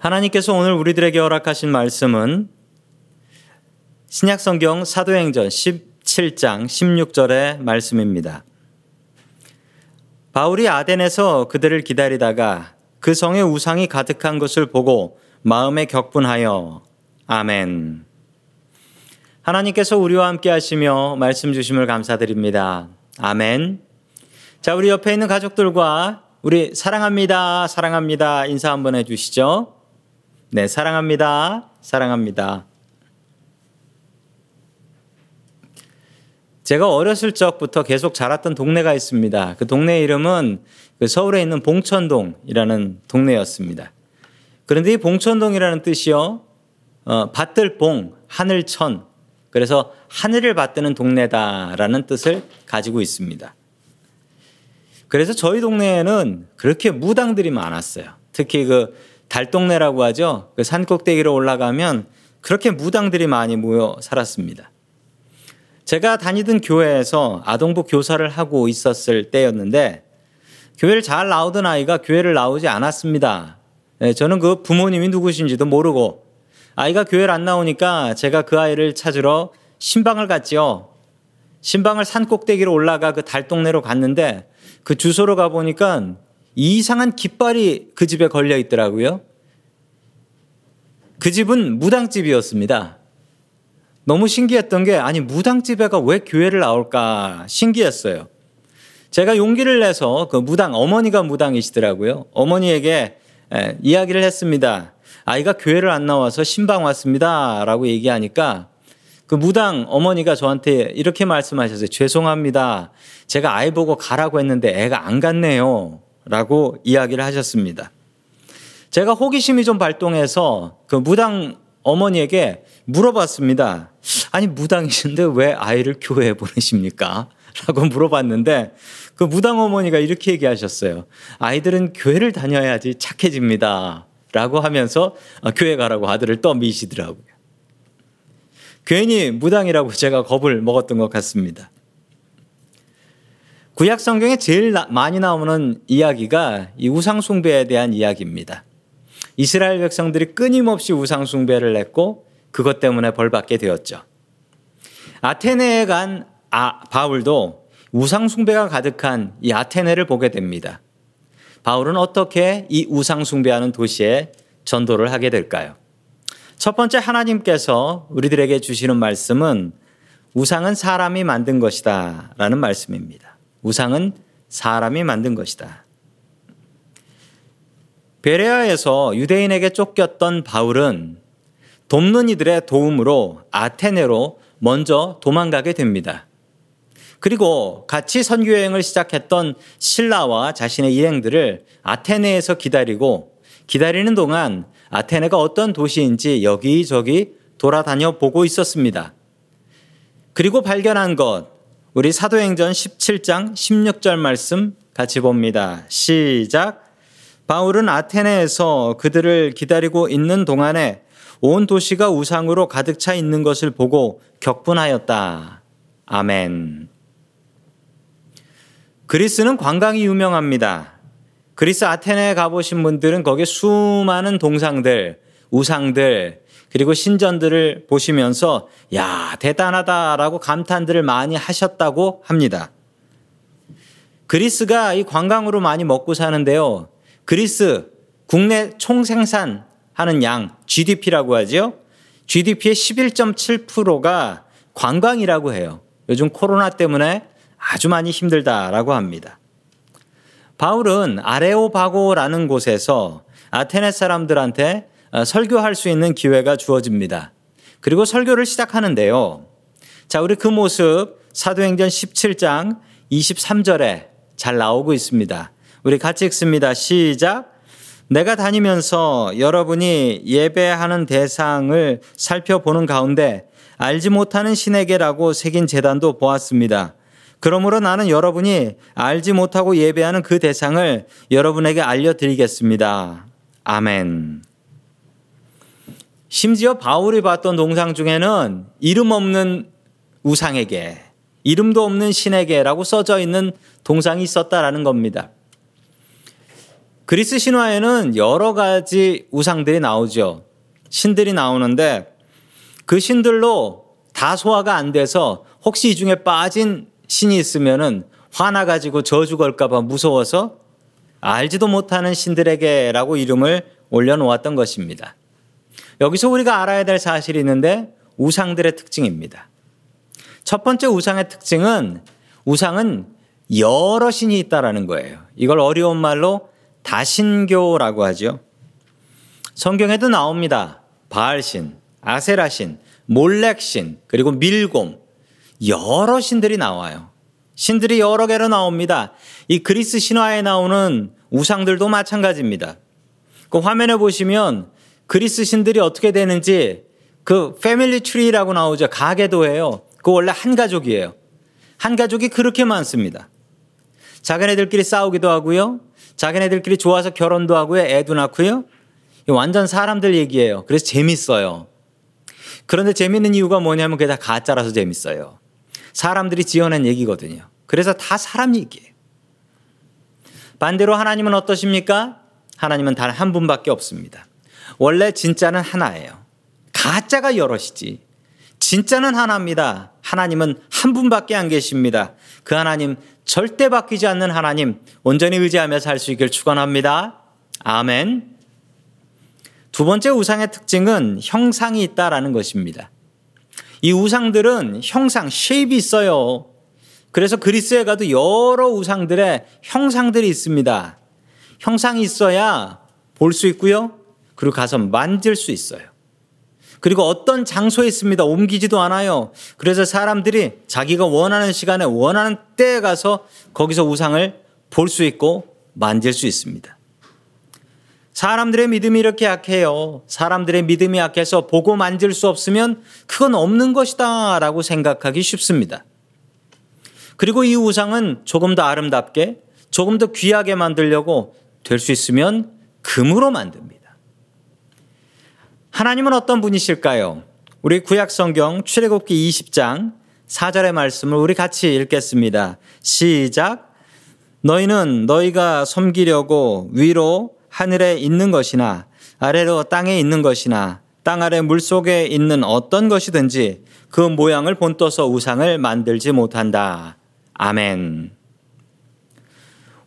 하나님께서 오늘 우리들에게 허락하신 말씀은 신약성경 사도행전 17장 16절의 말씀입니다. 바울이 아덴에서 그들을 기다리다가 그 성에 우상이 가득한 것을 보고 마음에 격분하여 아멘. 하나님께서 우리와 함께 하시며 말씀 주심을 감사드립니다. 아멘. 자, 우리 옆에 있는 가족들과 우리 사랑합니다. 사랑합니다. 인사 한번 해 주시죠. 네, 사랑합니다. 사랑합니다. 제가 어렸을 적부터 계속 자랐던 동네가 있습니다. 그 동네 이름은 그 서울에 있는 봉천동이라는 동네였습니다. 그런데 이 봉천동이라는 뜻이요, 어, 받들 봉, 하늘천. 그래서 하늘을 받드는 동네다라는 뜻을 가지고 있습니다. 그래서 저희 동네에는 그렇게 무당들이 많았어요. 특히 그 달동네라고 하죠. 그 산꼭대기로 올라가면 그렇게 무당들이 많이 모여 살았습니다. 제가 다니던 교회에서 아동부 교사를 하고 있었을 때였는데 교회를 잘 나오던 아이가 교회를 나오지 않았습니다. 네, 저는 그 부모님이 누구신지도 모르고 아이가 교회를 안 나오니까 제가 그 아이를 찾으러 신방을 갔지요. 신방을 산 꼭대기로 올라가 그 달동네로 갔는데 그 주소로 가보니까 이상한 깃발이 그 집에 걸려 있더라고요. 그 집은 무당집이었습니다. 너무 신기했던 게 아니 무당집에가 왜 교회를 나올까 신기했어요. 제가 용기를 내서 그 무당 어머니가 무당이시더라고요. 어머니에게 에, 이야기를 했습니다. 아이가 교회를 안 나와서 신방 왔습니다라고 얘기하니까 그 무당 어머니가 저한테 이렇게 말씀하셨어요. 죄송합니다. 제가 아이 보고 가라고 했는데 애가 안 갔네요. 라고 이야기를 하셨습니다. 제가 호기심이 좀 발동해서 그 무당 어머니에게 물어봤습니다. 아니, 무당이신데 왜 아이를 교회에 보내십니까? 라고 물어봤는데 그 무당 어머니가 이렇게 얘기하셨어요. 아이들은 교회를 다녀야지 착해집니다. 라고 하면서 어, 교회 가라고 아들을 떠미시더라고요. 괜히 무당이라고 제가 겁을 먹었던 것 같습니다. 구약 성경에 제일 많이 나오는 이야기가 이 우상 숭배에 대한 이야기입니다. 이스라엘 백성들이 끊임없이 우상 숭배를 했고 그것 때문에 벌 받게 되었죠. 아테네에 간 아, 바울도 우상 숭배가 가득한 이 아테네를 보게 됩니다. 바울은 어떻게 이 우상 숭배하는 도시에 전도를 하게 될까요? 첫 번째 하나님께서 우리들에게 주시는 말씀은 우상은 사람이 만든 것이다 라는 말씀입니다. 우상은 사람이 만든 것이다. 베레아에서 유대인에게 쫓겼던 바울은 돕는 이들의 도움으로 아테네로 먼저 도망가게 됩니다. 그리고 같이 선교 여행을 시작했던 신라와 자신의 일행들을 아테네에서 기다리고 기다리는 동안 아테네가 어떤 도시인지 여기저기 돌아다녀 보고 있었습니다. 그리고 발견한 것, 우리 사도행전 17장 16절 말씀 같이 봅니다. 시작. 바울은 아테네에서 그들을 기다리고 있는 동안에 온 도시가 우상으로 가득 차 있는 것을 보고 격분하였다. 아멘. 그리스는 관광이 유명합니다. 그리스 아테네에 가보신 분들은 거기에 수많은 동상들, 우상들, 그리고 신전들을 보시면서 야, 대단하다라고 감탄들을 많이 하셨다고 합니다. 그리스가 이 관광으로 많이 먹고 사는데요. 그리스 국내 총 생산 하는 양 GDP라고 하죠. GDP의 11.7%가 관광이라고 해요. 요즘 코로나 때문에 아주 많이 힘들다라고 합니다. 바울은 아레오바고라는 곳에서 아테네 사람들한테 어, 설교할 수 있는 기회가 주어집니다. 그리고 설교를 시작하는데요. 자, 우리 그 모습 사도행전 17장 23절에 잘 나오고 있습니다. 우리 같이 읽습니다. 시작. 내가 다니면서 여러분이 예배하는 대상을 살펴보는 가운데 알지 못하는 신에게라고 새긴 재단도 보았습니다. 그러므로 나는 여러분이 알지 못하고 예배하는 그 대상을 여러분에게 알려드리겠습니다. 아멘. 심지어 바울이 봤던 동상 중에는 이름 없는 우상에게, 이름도 없는 신에게라고 써져 있는 동상이 있었다라는 겁니다. 그리스 신화에는 여러 가지 우상들이 나오죠. 신들이 나오는데 그 신들로 다 소화가 안 돼서 혹시 이 중에 빠진 신이 있으면은 화나 가지고 저주 걸까봐 무서워서 알지도 못하는 신들에게라고 이름을 올려놓았던 것입니다. 여기서 우리가 알아야 될 사실이 있는데 우상들의 특징입니다. 첫 번째 우상의 특징은 우상은 여러 신이 있다라는 거예요. 이걸 어려운 말로 다신교라고 하죠. 성경에도 나옵니다. 바알신, 아세라신, 몰렉신, 그리고 밀곰 여러 신들이 나와요. 신들이 여러 개로 나옵니다. 이 그리스 신화에 나오는 우상들도 마찬가지입니다. 그 화면에 보시면 그리스 신들이 어떻게 되는지 그 패밀리 트리라고 나오죠. 가계도예요. 그 원래 한 가족이에요. 한 가족이 그렇게 많습니다. 자기네들끼리 싸우기도 하고요. 자기네들끼리 좋아서 결혼도 하고요. 애도 낳고요. 완전 사람들 얘기예요. 그래서 재밌어요. 그런데 재밌는 이유가 뭐냐면 그게 다 가짜라서 재밌어요. 사람들이 지어낸 얘기거든요. 그래서 다 사람 얘기예요. 반대로 하나님은 어떠십니까? 하나님은 단 한 분밖에 없습니다. 원래 진짜는 하나예요. 가짜가 여럿이지. 진짜는 하나입니다. 하나님은 한 분밖에 안 계십니다. 그 하나님 절대 바뀌지 않는 하나님 온전히 의지하며 살 수 있길 축원합니다. 아멘. 두 번째 우상의 특징은 형상이 있다라는 것입니다. 이 우상들은 형상, 쉐입이 있어요. 그래서 그리스에 가도 여러 우상들의 형상들이 있습니다. 형상이 있어야 볼 수 있고요. 그리고 가서 만질 수 있어요. 그리고 어떤 장소에 있습니다. 옮기지도 않아요. 그래서 사람들이 자기가 원하는 시간에 원하는 때에 가서 거기서 우상을 볼 수 있고 만질 수 있습니다. 사람들의 믿음이 이렇게 약해요. 사람들의 믿음이 약해서 보고 만질 수 없으면 그건 없는 것이다 라고 생각하기 쉽습니다. 그리고 이 우상은 조금 더 아름답게, 조금 더 귀하게 만들려고 될 수 있으면 금으로 만듭니다. 하나님은 어떤 분이실까요? 우리 구약 성경 출애굽기 20장 4절의 말씀을 우리 같이 읽겠습니다. 시작. 너희는 너희가 섬기려고 위로 하늘에 있는 것이나 아래로 땅에 있는 것이나 땅 아래 물 속에 있는 어떤 것이든지 그 모양을 본떠서 우상을 만들지 못한다. 아멘.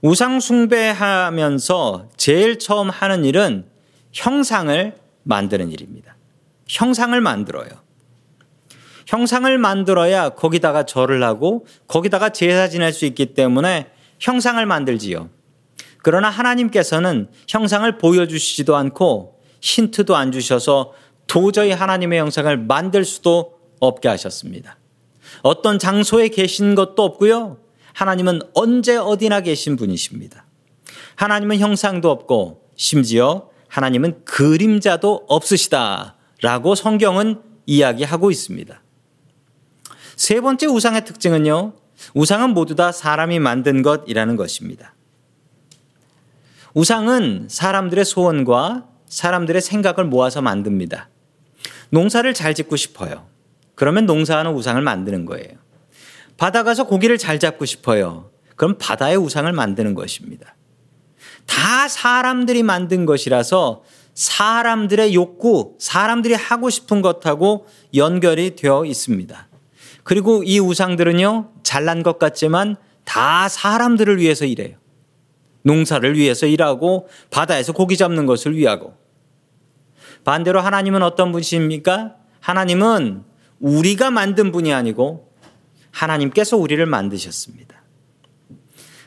우상 숭배하면서 제일 처음 하는 일은 형상을 만드는 일입니다. 형상을 만들어요. 형상을 만들어야 거기다가 절을 하고 거기다가 제사 지낼 수 있기 때문에 형상을 만들지요. 그러나 하나님께서는 형상을 보여주시지도 않고 힌트도 안 주셔서 도저히 하나님의 형상을 만들 수도 없게 하셨습니다. 어떤 장소에 계신 것도 없고요. 하나님은 언제 어디나 계신 분이십니다. 하나님은 형상도 없고 심지어 하나님은 그림자도 없으시다. 라고 성경은 이야기하고 있습니다. 세 번째 우상의 특징은요. 우상은 모두 다 사람이 만든 것이라는 것입니다. 우상은 사람들의 소원과 사람들의 생각을 모아서 만듭니다. 농사를 잘 짓고 싶어요. 그러면 농사하는 우상을 만드는 거예요. 바다 가서 고기를 잘 잡고 싶어요. 그럼 바다의 우상을 만드는 것입니다. 다 사람들이 만든 것이라서 사람들의 욕구, 사람들이 하고 싶은 것하고 연결이 되어 있습니다. 그리고 이 우상들은요, 잘난 것 같지만 다 사람들을 위해서 일해요. 농사를 위해서 일하고 바다에서 고기 잡는 것을 위하고. 반대로 하나님은 어떤 분이십니까? 하나님은 우리가 만든 분이 아니고 하나님께서 우리를 만드셨습니다.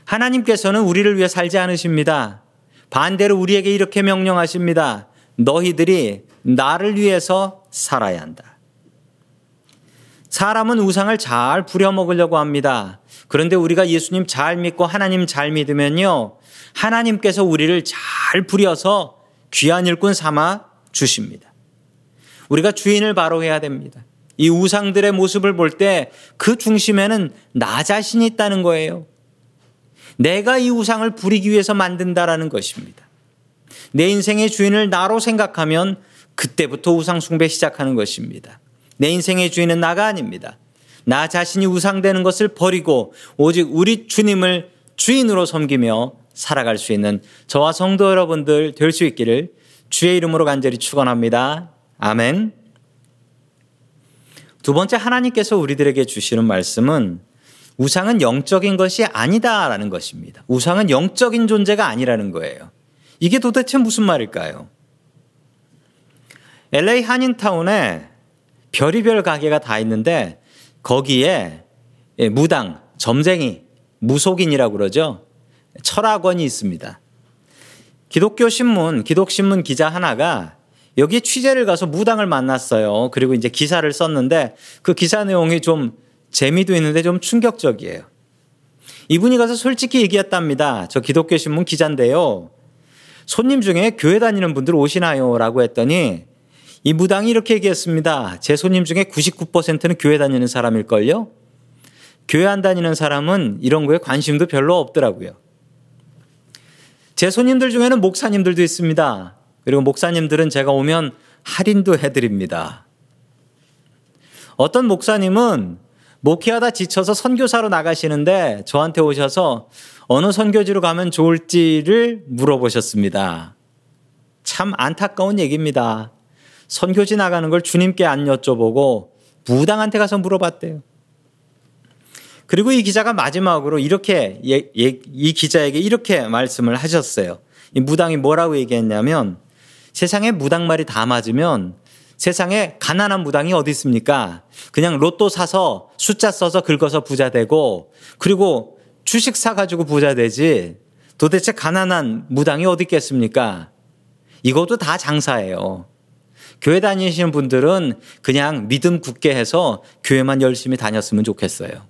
하나님께서는 우리를 위해 살지 않으십니다. 반대로 우리에게 이렇게 명령하십니다. 너희들이 나를 위해서 살아야 한다. 사람은 우상을 잘 부려먹으려고 합니다. 그런데 우리가 예수님 잘 믿고 하나님 잘 믿으면요. 하나님께서 우리를 잘 부려서 귀한 일꾼 삼아 주십니다. 우리가 주인을 바로 해야 됩니다. 이 우상들의 모습을 볼 때 그 중심에는 나 자신이 있다는 거예요. 내가 이 우상을 부리기 위해서 만든다라는 것입니다. 내 인생의 주인을 나로 생각하면 그때부터 우상 숭배 시작하는 것입니다. 내 인생의 주인은 나가 아닙니다. 나 자신이 우상되는 것을 버리고 오직 우리 주님을 주인으로 섬기며 살아갈 수 있는 저와 성도 여러분들 될 수 있기를 주의 이름으로 간절히 축원합니다. 아멘. 두 번째 하나님께서 우리들에게 주시는 말씀은 우상은 영적인 것이 아니다라는 것입니다. 우상은 영적인 존재가 아니라는 거예요. 이게 도대체 무슨 말일까요? LA 한인타운에 별의별 가게가 다 있는데 거기에 예, 무당, 점쟁이, 무속인이라고 그러죠. 철학원이 있습니다. 기독교 신문, 기독신문 기자 하나가 여기 취재를 가서 무당을 만났어요. 그리고 이제 기사를 썼는데 그 기사 내용이 좀 재미도 있는데 좀 충격적이에요. 이분이 가서 솔직히 얘기했답니다. 저 기독교 신문 기자인데요. 손님 중에 교회 다니는 분들 오시나요? 라고 했더니 이 무당이 이렇게 얘기했습니다. 제 손님 중에 99%는 교회 다니는 사람일걸요? 교회 안 다니는 사람은 이런 거에 관심도 별로 없더라고요. 제 손님들 중에는 목사님들도 있습니다. 그리고 목사님들은 제가 오면 할인도 해드립니다. 어떤 목사님은 목회하다 지쳐서 선교사로 나가시는데 저한테 오셔서 어느 선교지로 가면 좋을지를 물어보셨습니다. 참 안타까운 얘기입니다. 선교지 나가는 걸 주님께 안 여쭤보고 무당한테 가서 물어봤대요. 그리고 이 기자가 마지막으로 이렇게 이 기자에게 이렇게 말씀을 하셨어요. 이 무당이 뭐라고 얘기했냐면 세상에 무당 말이 다 맞으면 세상에 가난한 무당이 어디 있습니까? 그냥 로또 사서 숫자 써서 긁어서 부자 되고 그리고 주식 사가지고 부자 되지 도대체 가난한 무당이 어디 있겠습니까? 이것도 다 장사예요. 교회 다니시는 분들은 그냥 믿음 굳게 해서 교회만 열심히 다녔으면 좋겠어요.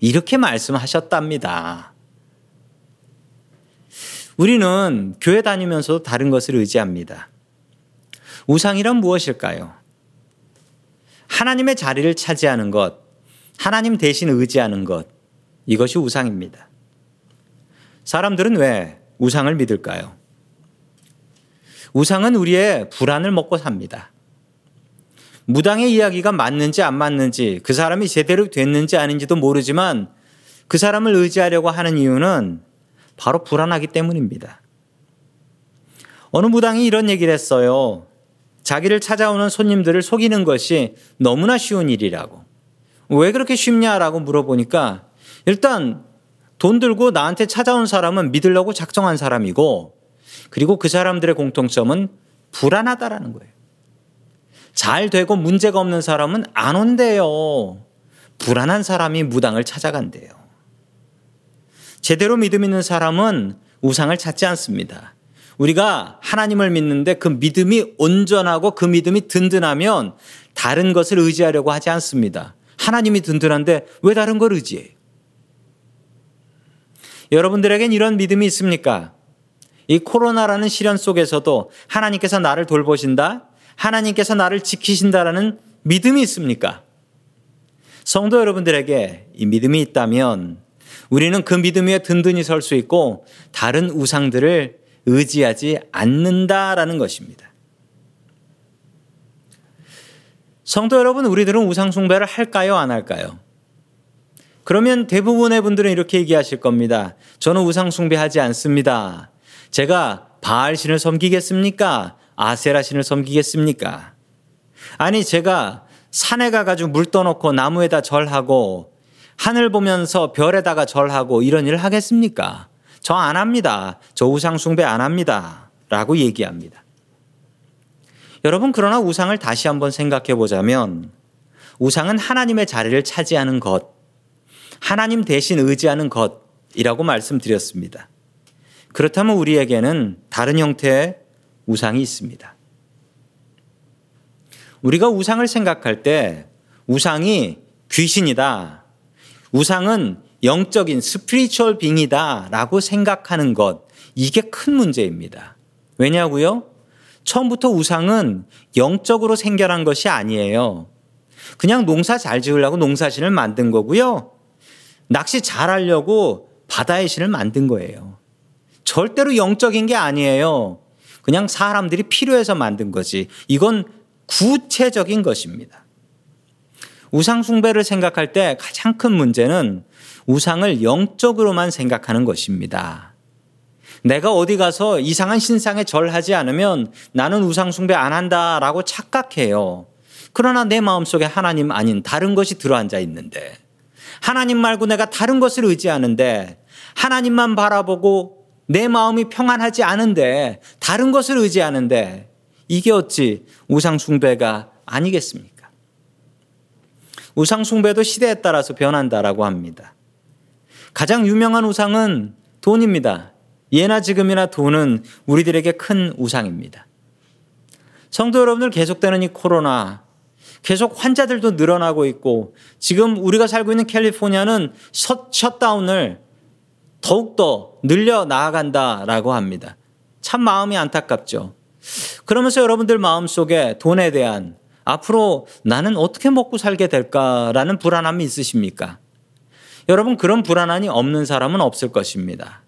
이렇게 말씀하셨답니다. 우리는 교회 다니면서도 다른 것을 의지합니다. 우상이란 무엇일까요? 하나님의 자리를 차지하는 것, 하나님 대신 의지하는 것, 이것이 우상입니다. 사람들은 왜 우상을 믿을까요? 우상은 우리의 불안을 먹고 삽니다. 무당의 이야기가 맞는지 안 맞는지 그 사람이 제대로 됐는지 아닌지도 모르지만 그 사람을 의지하려고 하는 이유는 바로 불안하기 때문입니다. 어느 무당이 이런 얘기를 했어요. 자기를 찾아오는 손님들을 속이는 것이 너무나 쉬운 일이라고. 왜 그렇게 쉽냐라고 물어보니까 일단 돈 들고 나한테 찾아온 사람은 믿으려고 작정한 사람이고 그리고 그 사람들의 공통점은 불안하다라는 거예요. 잘 되고 문제가 없는 사람은 안 온대요. 불안한 사람이 무당을 찾아간대요. 제대로 믿음 있는 사람은 우상을 찾지 않습니다. 우리가 하나님을 믿는데 그 믿음이 온전하고 그 믿음이 든든하면 다른 것을 의지하려고 하지 않습니다. 하나님이 든든한데 왜 다른 걸 의지해요? 여러분들에겐 이런 믿음이 있습니까? 이 코로나라는 시련 속에서도 하나님께서 나를 돌보신다? 하나님께서 나를 지키신다라는 믿음이 있습니까? 성도 여러분들에게 이 믿음이 있다면 우리는 그 믿음 위에 든든히 설 수 있고 다른 우상들을 의지하지 않는다라는 것입니다. 성도 여러분, 우리들은 우상숭배를 할까요? 안 할까요? 그러면 대부분의 분들은 이렇게 얘기하실 겁니다. 저는 우상숭배하지 않습니다. 제가 바알신을 섬기겠습니까? 아세라 신을 섬기겠습니까? 아니 제가 산에 가가지고 물 떠놓고 나무에다 절하고 하늘 보면서 별에다가 절하고 이런 일을 하겠습니까? 저 안 합니다. 저 우상 숭배 안 합니다. 라고 얘기합니다. 여러분, 그러나 우상을 다시 한번 생각해 보자면 우상은 하나님의 자리를 차지하는 것, 하나님 대신 의지하는 것이라고 말씀드렸습니다. 그렇다면 우리에게는 다른 형태의 우상이 있습니다. 우리가 우상을 생각할 때 우상이 귀신이다. 우상은 영적인 스피리추얼 빙이다 라고 생각하는 것. 이게 큰 문제입니다. 왜냐고요? 처음부터 우상은 영적으로 생겨난 것이 아니에요. 그냥 농사 잘 지으려고 농사신을 만든 거고요. 낚시 잘 하려고 바다의 신을 만든 거예요. 절대로 영적인 게 아니에요. 그냥 사람들이 필요해서 만든 거지. 이건 구체적인 것입니다. 우상숭배를 생각할 때 가장 큰 문제는 우상을 영적으로만 생각하는 것입니다. 내가 어디 가서 이상한 신상에 절하지 않으면 나는 우상숭배 안 한다라고 착각해요. 그러나 내 마음속에 하나님 아닌 다른 것이 들어앉아 있는데 하나님 말고 내가 다른 것을 의지하는데 하나님만 바라보고 내 마음이 평안하지 않은데 다른 것을 의지하는데 이게 어찌 우상숭배가 아니겠습니까? 우상숭배도 시대에 따라서 변한다라고 합니다. 가장 유명한 우상은 돈입니다. 예나 지금이나 돈은 우리들에게 큰 우상입니다. 성도 여러분들 계속되는 이 코로나 계속 환자들도 늘어나고 있고 지금 우리가 살고 있는 캘리포니아는 셧다운을 더욱더 늘려 나아간다라고 합니다. 참 마음이 안타깝죠. 그러면서 여러분들 마음 속에 돈에 대한 앞으로 나는 어떻게 먹고 살게 될까라는 불안함이 있으십니까? 여러분 그런 불안함이 없는 사람은 없을 것입니다.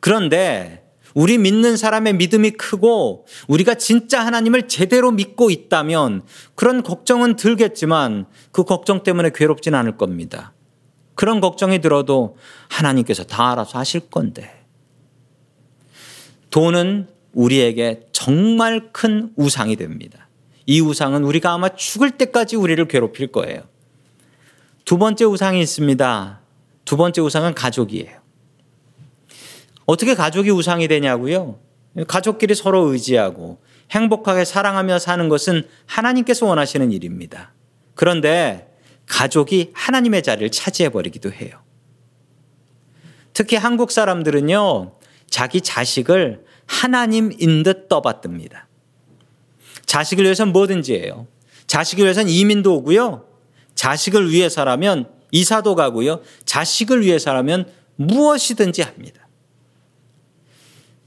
그런데 우리 믿는 사람의 믿음이 크고 우리가 진짜 하나님을 제대로 믿고 있다면 그런 걱정은 들겠지만 그 걱정 때문에 괴롭진 않을 겁니다. 그런 걱정이 들어도 하나님께서 다 알아서 하실 건데. 돈은 우리에게 정말 큰 우상이 됩니다. 이 우상은 우리가 아마 죽을 때까지 우리를 괴롭힐 거예요. 두 번째 우상이 있습니다. 두 번째 우상은 가족이에요. 어떻게 가족이 우상이 되냐고요? 가족끼리 서로 의지하고 행복하게 사랑하며 사는 것은 하나님께서 원하시는 일입니다. 그런데 가족이 하나님의 자리를 차지해 버리기도 해요. 특히 한국 사람들은요, 자기 자식을 하나님인 듯 떠받듭니다. 자식을 위해서는 뭐든지 해요. 자식을 위해서는 이민도 오고요. 자식을 위해서라면 이사도 가고요. 자식을 위해서라면 무엇이든지 합니다.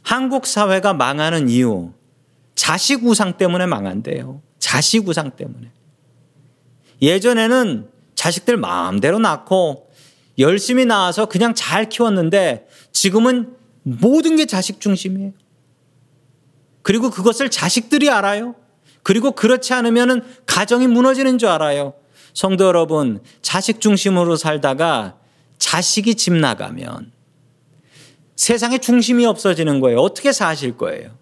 한국 사회가 망하는 이유, 자식 우상 때문에 망한대요. 자식 우상 때문에. 예전에는 자식들 마음대로 낳고 열심히 낳아서 그냥 잘 키웠는데 지금은 모든 게 자식 중심이에요. 그리고 그것을 자식들이 알아요. 그리고 그렇지 않으면 가정이 무너지는 줄 알아요. 성도 여러분, 자식 중심으로 살다가 자식이 집 나가면 세상의 중심이 없어지는 거예요. 어떻게 사실 거예요?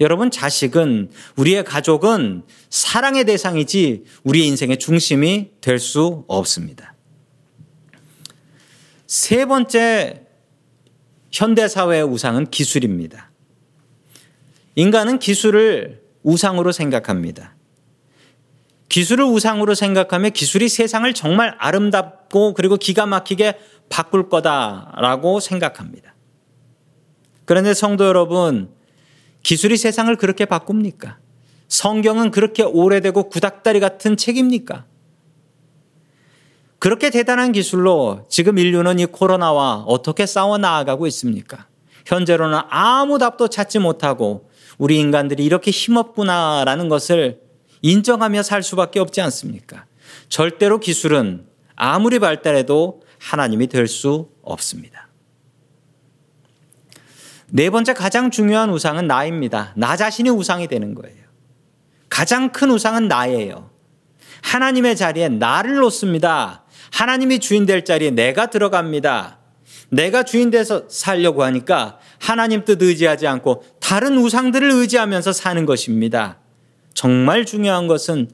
여러분, 자식은, 우리의 가족은 사랑의 대상이지 우리의 인생의 중심이 될 수 없습니다. 세 번째 현대사회의 우상은 기술입니다. 인간은 기술을 우상으로 생각합니다. 기술을 우상으로 생각하며 기술이 세상을 정말 아름답고 그리고 기가 막히게 바꿀 거다라고 생각합니다. 그런데 성도 여러분, 기술이 세상을 그렇게 바꿉니까? 성경은 그렇게 오래되고 구닥다리 같은 책입니까? 그렇게 대단한 기술로 지금 인류는 이 코로나와 어떻게 싸워 나아가고 있습니까? 현재로는 아무 답도 찾지 못하고 우리 인간들이 이렇게 힘없구나라는 것을 인정하며 살 수밖에 없지 않습니까? 절대로 기술은 아무리 발달해도 하나님이 될 수 없습니다. 네 번째 가장 중요한 우상은 나입니다. 나 자신이 우상이 되는 거예요. 가장 큰 우상은 나예요. 하나님의 자리에 나를 놓습니다. 하나님이 주인 될 자리에 내가 들어갑니다. 내가 주인 돼서 살려고 하니까 하나님 뜻 의지하지 않고 다른 우상들을 의지하면서 사는 것입니다. 정말 중요한 것은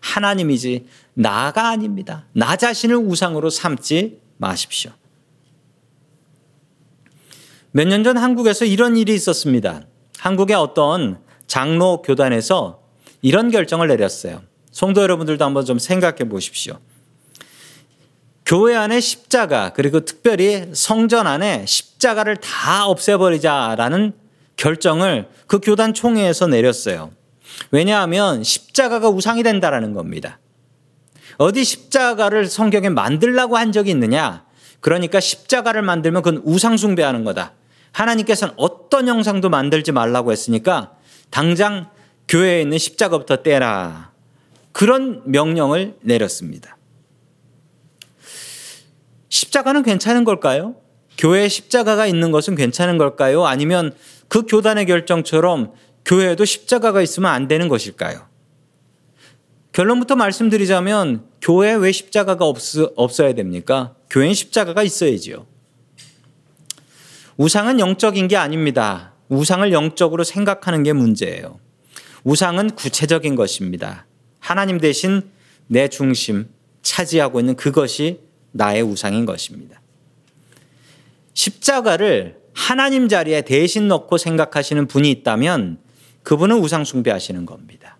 하나님이지 나가 아닙니다. 나 자신을 우상으로 삼지 마십시오. 몇 년 전 한국에서 이런 일이 있었습니다. 한국의 어떤 장로 교단에서 이런 결정을 내렸어요. 성도 여러분들도 한번 좀 생각해 보십시오. 교회 안에 십자가 그리고 특별히 성전 안에 십자가를 다 없애버리자라는 결정을 그 교단 총회에서 내렸어요. 왜냐하면 십자가가 우상이 된다라는 겁니다. 어디 십자가를 성경에 만들라고 한 적이 있느냐? 그러니까 십자가를 만들면 그건 우상숭배하는 거다. 하나님께서는 어떤 형상도 만들지 말라고 했으니까 당장 교회에 있는 십자가부터 떼라. 그런 명령을 내렸습니다. 십자가는 괜찮은 걸까요? 교회에 십자가가 있는 것은 괜찮은 걸까요? 아니면 그 교단의 결정처럼 교회에도 십자가가 있으면 안 되는 것일까요? 결론부터 말씀드리자면 교회에 왜 십자가가 없, 없어야 됩니까? 교회엔 십자가가 있어야지요. 우상은 영적인 게 아닙니다. 우상을 영적으로 생각하는 게 문제예요. 우상은 구체적인 것입니다. 하나님 대신 내 중심 차지하고 있는 그것이 나의 우상인 것입니다. 십자가를 하나님 자리에 대신 넣고 생각하시는 분이 있다면 그분은 우상 숭배하시는 겁니다.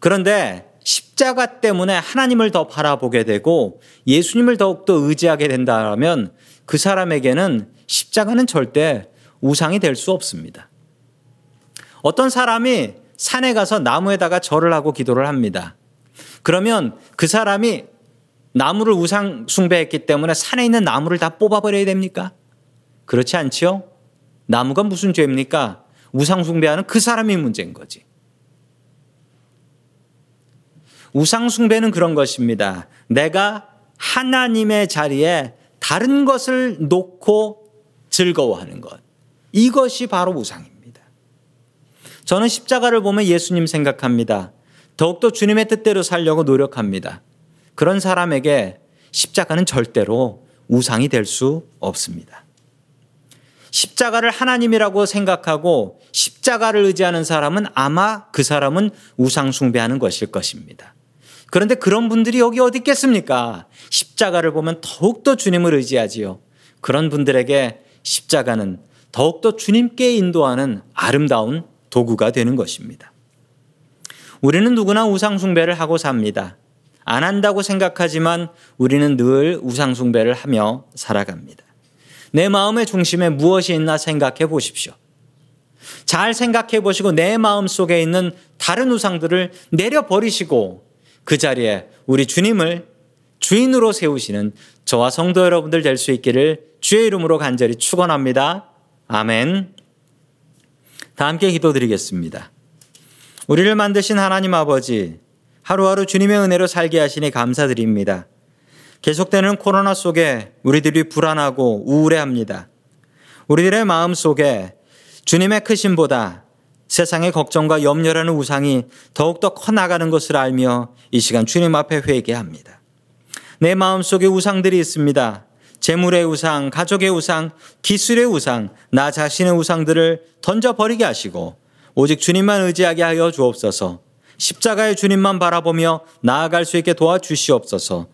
그런데 십자가 때문에 하나님을 더 바라보게 되고 예수님을 더욱더 의지하게 된다면 그 사람에게는 십자가는 절대 우상이 될 수 없습니다. 어떤 사람이 산에 가서 나무에다가 절을 하고 기도를 합니다. 그러면 그 사람이 나무를 우상 숭배했기 때문에 산에 있는 나무를 다 뽑아버려야 됩니까? 그렇지 않지요? 나무가 무슨 죄입니까? 우상 숭배하는 그 사람이 문제인 거지. 우상 숭배는 그런 것입니다. 내가 하나님의 자리에 다른 것을 놓고 즐거워하는 것. 이것이 바로 우상입니다. 저는 십자가를 보면 예수님 생각합니다. 더욱더 주님의 뜻대로 살려고 노력합니다. 그런 사람에게 십자가는 절대로 우상이 될 수 없습니다. 십자가를 하나님이라고 생각하고 십자가를 의지하는 사람은 아마 그 사람은 우상숭배하는 것일 것입니다. 그런데 그런 분들이 여기 어디 있겠습니까? 십자가를 보면 더욱더 주님을 의지하지요. 그런 분들에게 십자가는 더욱더 주님께 인도하는 아름다운 도구가 되는 것입니다. 우리는 누구나 우상숭배를 하고 삽니다. 안 한다고 생각하지만 우리는 늘 우상숭배를 하며 살아갑니다. 내 마음의 중심에 무엇이 있나 생각해 보십시오. 잘 생각해 보시고 내 마음 속에 있는 다른 우상들을 내려버리시고 그 자리에 우리 주님을 주인으로 세우시는 저와 성도 여러분들 될 수 있기를 주의 이름으로 간절히 축원합니다. 아멘. 다 함께 기도드리겠습니다. 우리를 만드신 하나님 아버지 하루하루 주님의 은혜로 살게 하시니 감사드립니다. 계속되는 코로나 속에 우리들이 불안하고 우울해합니다. 우리들의 마음 속에 주님의 크심보다 세상의 걱정과 염려라는 우상이 더욱더 커나가는 것을 알며 이 시간 주님 앞에 회개합니다. 내 마음 속에 우상들이 있습니다. 재물의 우상, 가족의 우상, 기술의 우상, 나 자신의 우상들을 던져버리게 하시고 오직 주님만 의지하게 하여 주옵소서. 십자가의 주님만 바라보며 나아갈 수 있게 도와주시옵소서.